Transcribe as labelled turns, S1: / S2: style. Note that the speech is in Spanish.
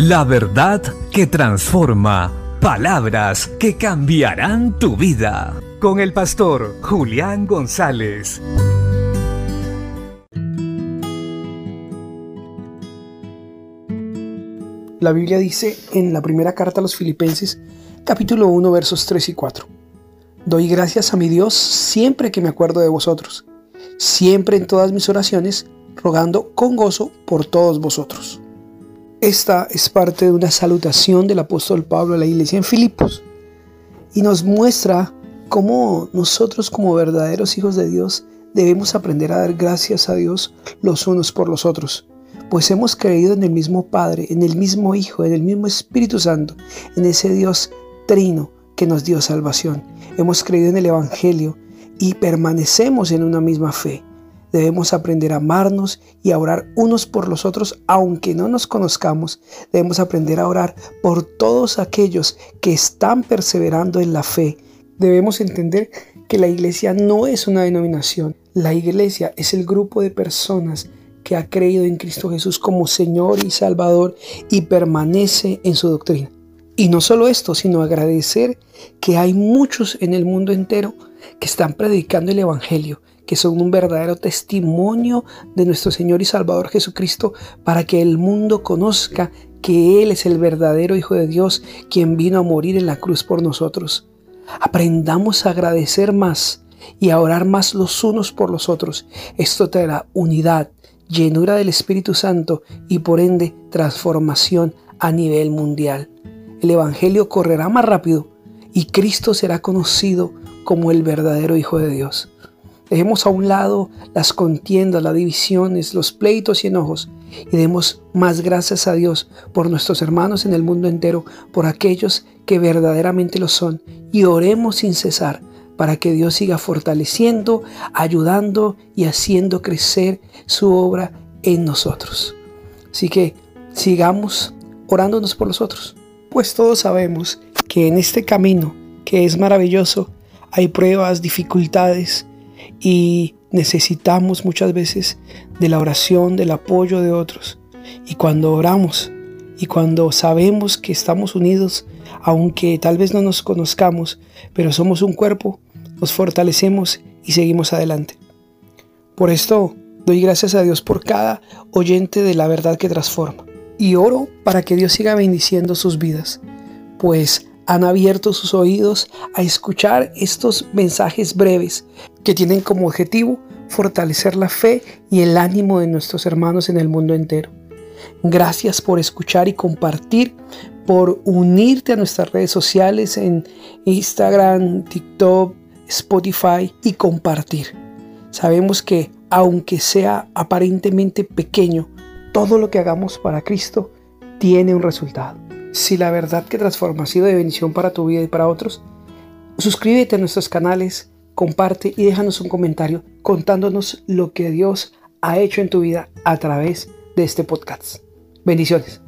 S1: La verdad que transforma. Palabras que cambiarán tu vida. Con el pastor Julián González.
S2: La Biblia dice en la primera carta a los Filipenses, capítulo 1, versos 3 y 4. Doy gracias a mi Dios siempre que me acuerdo de vosotros, siempre en todas mis oraciones, rogando con gozo por todos vosotros. Esta es parte de una salutación del apóstol Pablo a la iglesia en Filipos y nos muestra cómo nosotros como verdaderos hijos de Dios debemos aprender a dar gracias a Dios los unos por los otros pues hemos creído en el mismo Padre, en el mismo Hijo, en el mismo Espíritu Santo, en ese Dios trino que nos dio salvación. Hemos creído en el Evangelio y permanecemos en una misma fe. Debemos aprender a amarnos y a orar unos por los otros, aunque no nos conozcamos. Debemos aprender a orar por todos aquellos que están perseverando en la fe. Debemos entender que la iglesia no es una denominación. La iglesia es el grupo de personas que ha creído en Cristo Jesús como Señor y Salvador y permanece en su doctrina. Y no solo esto, sino agradecer que hay muchos en el mundo entero que están predicando el Evangelio, que son un verdadero testimonio de nuestro Señor y Salvador Jesucristo para que el mundo conozca que Él es el verdadero Hijo de Dios, quien vino a morir en la cruz por nosotros. Aprendamos a agradecer más y a orar más los unos por los otros. Esto traerá unidad, llenura del Espíritu Santo y por ende transformación a nivel mundial. El Evangelio correrá más rápido y Cristo será conocido como el verdadero Hijo de Dios. Dejemos a un lado las contiendas, las divisiones, los pleitos y enojos y demos más gracias a Dios por nuestros hermanos en el mundo entero, por aquellos que verdaderamente lo son y oremos sin cesar para que Dios siga fortaleciendo, ayudando y haciendo crecer su obra en nosotros. Así que sigamos orándonos por los otros, pues todos sabemos que en este camino, que es maravilloso, hay pruebas, dificultades y necesitamos muchas veces de la oración, del apoyo de otros. Y cuando oramos y cuando sabemos que estamos unidos, aunque tal vez no nos conozcamos, pero somos un cuerpo, nos fortalecemos y seguimos adelante. Por esto doy gracias a Dios por cada oyente de la verdad que transforma. Y oro para que Dios siga bendiciendo sus vidas, pues han abierto sus oídos a escuchar estos mensajes breves que tienen como objetivo fortalecer la fe y el ánimo de nuestros hermanos en el mundo entero. Gracias por escuchar y compartir, por unirte a nuestras redes sociales en Instagram, TikTok, Spotify y compartir. Sabemos que aunque sea aparentemente pequeño, todo lo que hagamos para Cristo tiene un resultado. Si la verdad que transforma ha sido de bendición para tu vida y para otros, suscríbete a nuestros canales, comparte y déjanos un comentario contándonos lo que Dios ha hecho en tu vida a través de este podcast. Bendiciones.